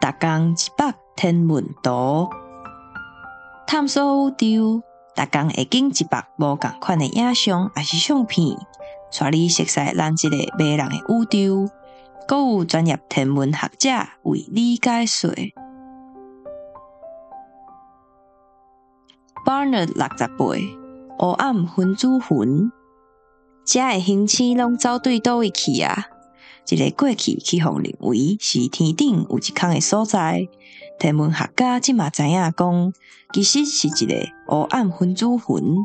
逐工一百天文图，探索宇宙，逐工会经一百无共款的影像，还是相片，带你熟悉咱即个迷人的宇宙。阁有专业天文学者为你解说。Barnard 六十倍，黑暗分子云，遮的星星拢走对倒位去啊？一个过去气象认为是天顶有一空的所在，天文学家即嘛知影讲，其实是一个黑暗分子云，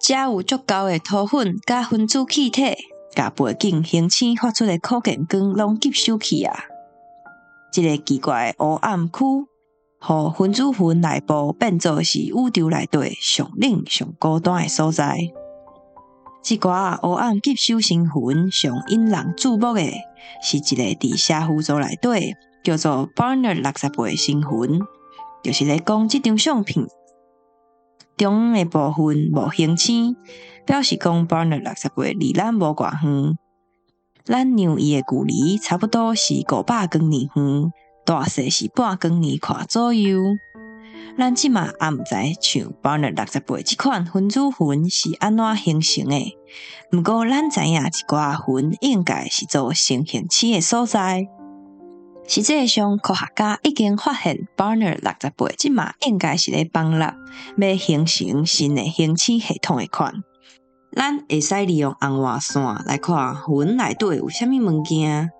遮有足够的土粉甲分子气体，甲背景星星发出的可见光拢吸收去啊！一个奇怪的黑暗区，互分子云内部变作是宇宙内底上冷上高端的所在。即寡黑暗吸收星云上引人注目的，是一个伫社辅助内底叫做 Barnard 六十倍星云，就是咧讲即张相片中央的部分无星星，表示讲 Barnard 六十倍离咱无偌远，咱让伊的距离差不多是五百光年远，大细是半光年宽左右。咱即嘛也毋知像 Burner 六十倍即款分子云是安怎形成诶，毋过咱知影一寡云应该是做成形器诶所在。实际上，科学家已经发现 Burner 六十倍即嘛应该是咧帮助要形成新诶星器系统诶款。咱会使利用红外线来看云内底有虾米物件，